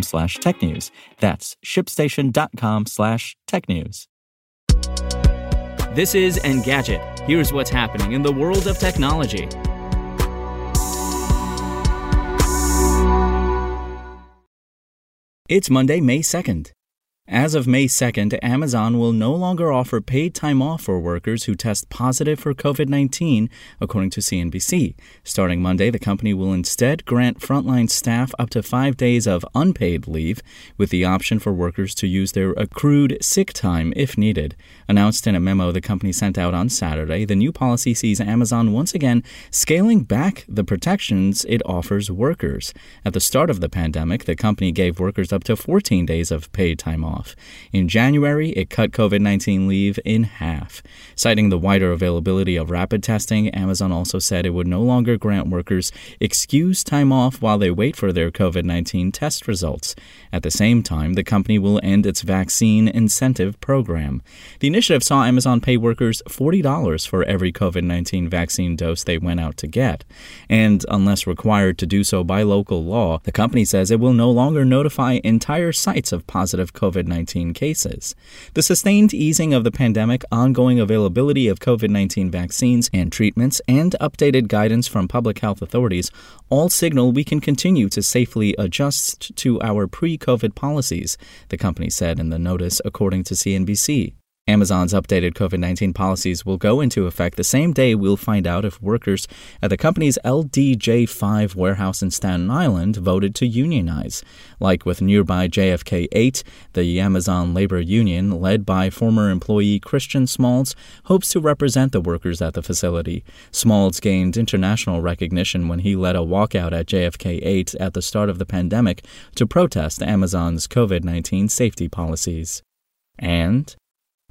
slash technews. That's shipstation.com slash technews. This is Engadget. Here's what's happening in the world of technology. It's Monday, May 2nd. As of May 2nd, Amazon will no longer offer paid time off for workers who test positive for COVID 19, according to CNBC. Starting Monday, the company will instead grant frontline staff up to five days of unpaid leave, with the option for workers to use their accrued sick time if needed. Announced in a memo the company sent out on Saturday, the new policy sees Amazon once again scaling back the protections it offers workers. At the start of the pandemic, the company gave workers up to 14 days of paid time off off. In January, it cut COVID 19 leave in half. Citing the wider availability of rapid testing, Amazon also said it would no longer grant workers excused time off while they wait for their COVID 19 test results. At the same time, the company will end its vaccine incentive program. The initiative saw Amazon pay workers $40 for every COVID 19 vaccine dose they went out to get. And unless required to do so by local law, the company says it will no longer notify entire sites of positive COVID COVID 19 cases. The sustained easing of the pandemic, ongoing availability of COVID 19 vaccines and treatments, and updated guidance from public health authorities all signal we can continue to safely adjust to our pre COVID policies, the company said in the notice, according to CNBC. Amazon's updated COVID 19 policies will go into effect the same day we'll find out if workers at the company's LDJ5 warehouse in Staten Island voted to unionize. Like with nearby JFK 8, the Amazon labor union, led by former employee Christian Smalls, hopes to represent the workers at the facility. Smalls gained international recognition when he led a walkout at JFK 8 at the start of the pandemic to protest Amazon's COVID 19 safety policies. And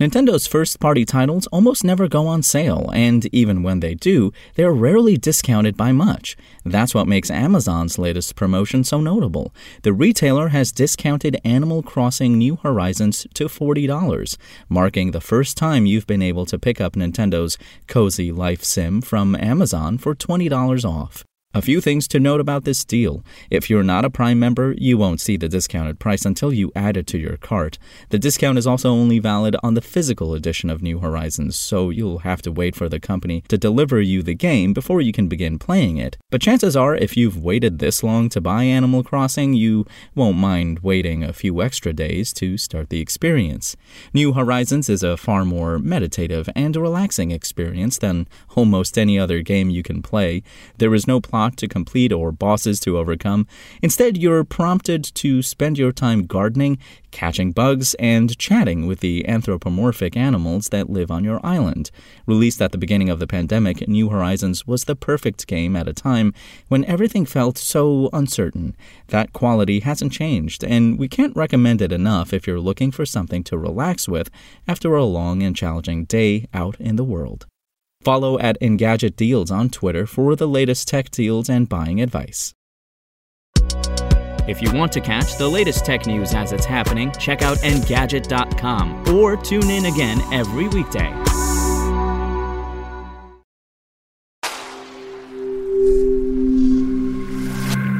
Nintendo's first party titles almost never go on sale, and even when they do, they are rarely discounted by much. That's what makes Amazon's latest promotion so notable. The retailer has discounted Animal Crossing New Horizons to $40, marking the first time you've been able to pick up Nintendo's Cozy Life Sim from Amazon for $20 off. A few things to note about this deal. If you're not a Prime member, you won't see the discounted price until you add it to your cart. The discount is also only valid on the physical edition of New Horizons, so you'll have to wait for the company to deliver you the game before you can begin playing it. But chances are, if you've waited this long to buy Animal Crossing, you won't mind waiting a few extra days to start the experience. New Horizons is a far more meditative and relaxing experience than almost any other game you can play. There is no plot to complete or bosses to overcome. Instead, you're prompted to spend your time gardening, catching bugs, and chatting with the anthropomorphic animals that live on your island. Released at the beginning of the pandemic, New Horizons was the perfect game at a time when everything felt so uncertain. That quality hasn't changed, and we can't recommend it enough if you're looking for something to relax with after a long and challenging day out in the world. Follow at Engadget Deals on Twitter for the latest tech deals and buying advice. If you want to catch the latest tech news as it's happening, check out Engadget.com or tune in again every weekday.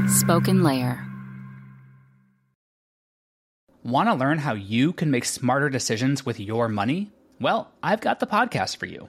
Spoken Layer. Want to learn how you can make smarter decisions with your money? Well, I've got the podcast for you.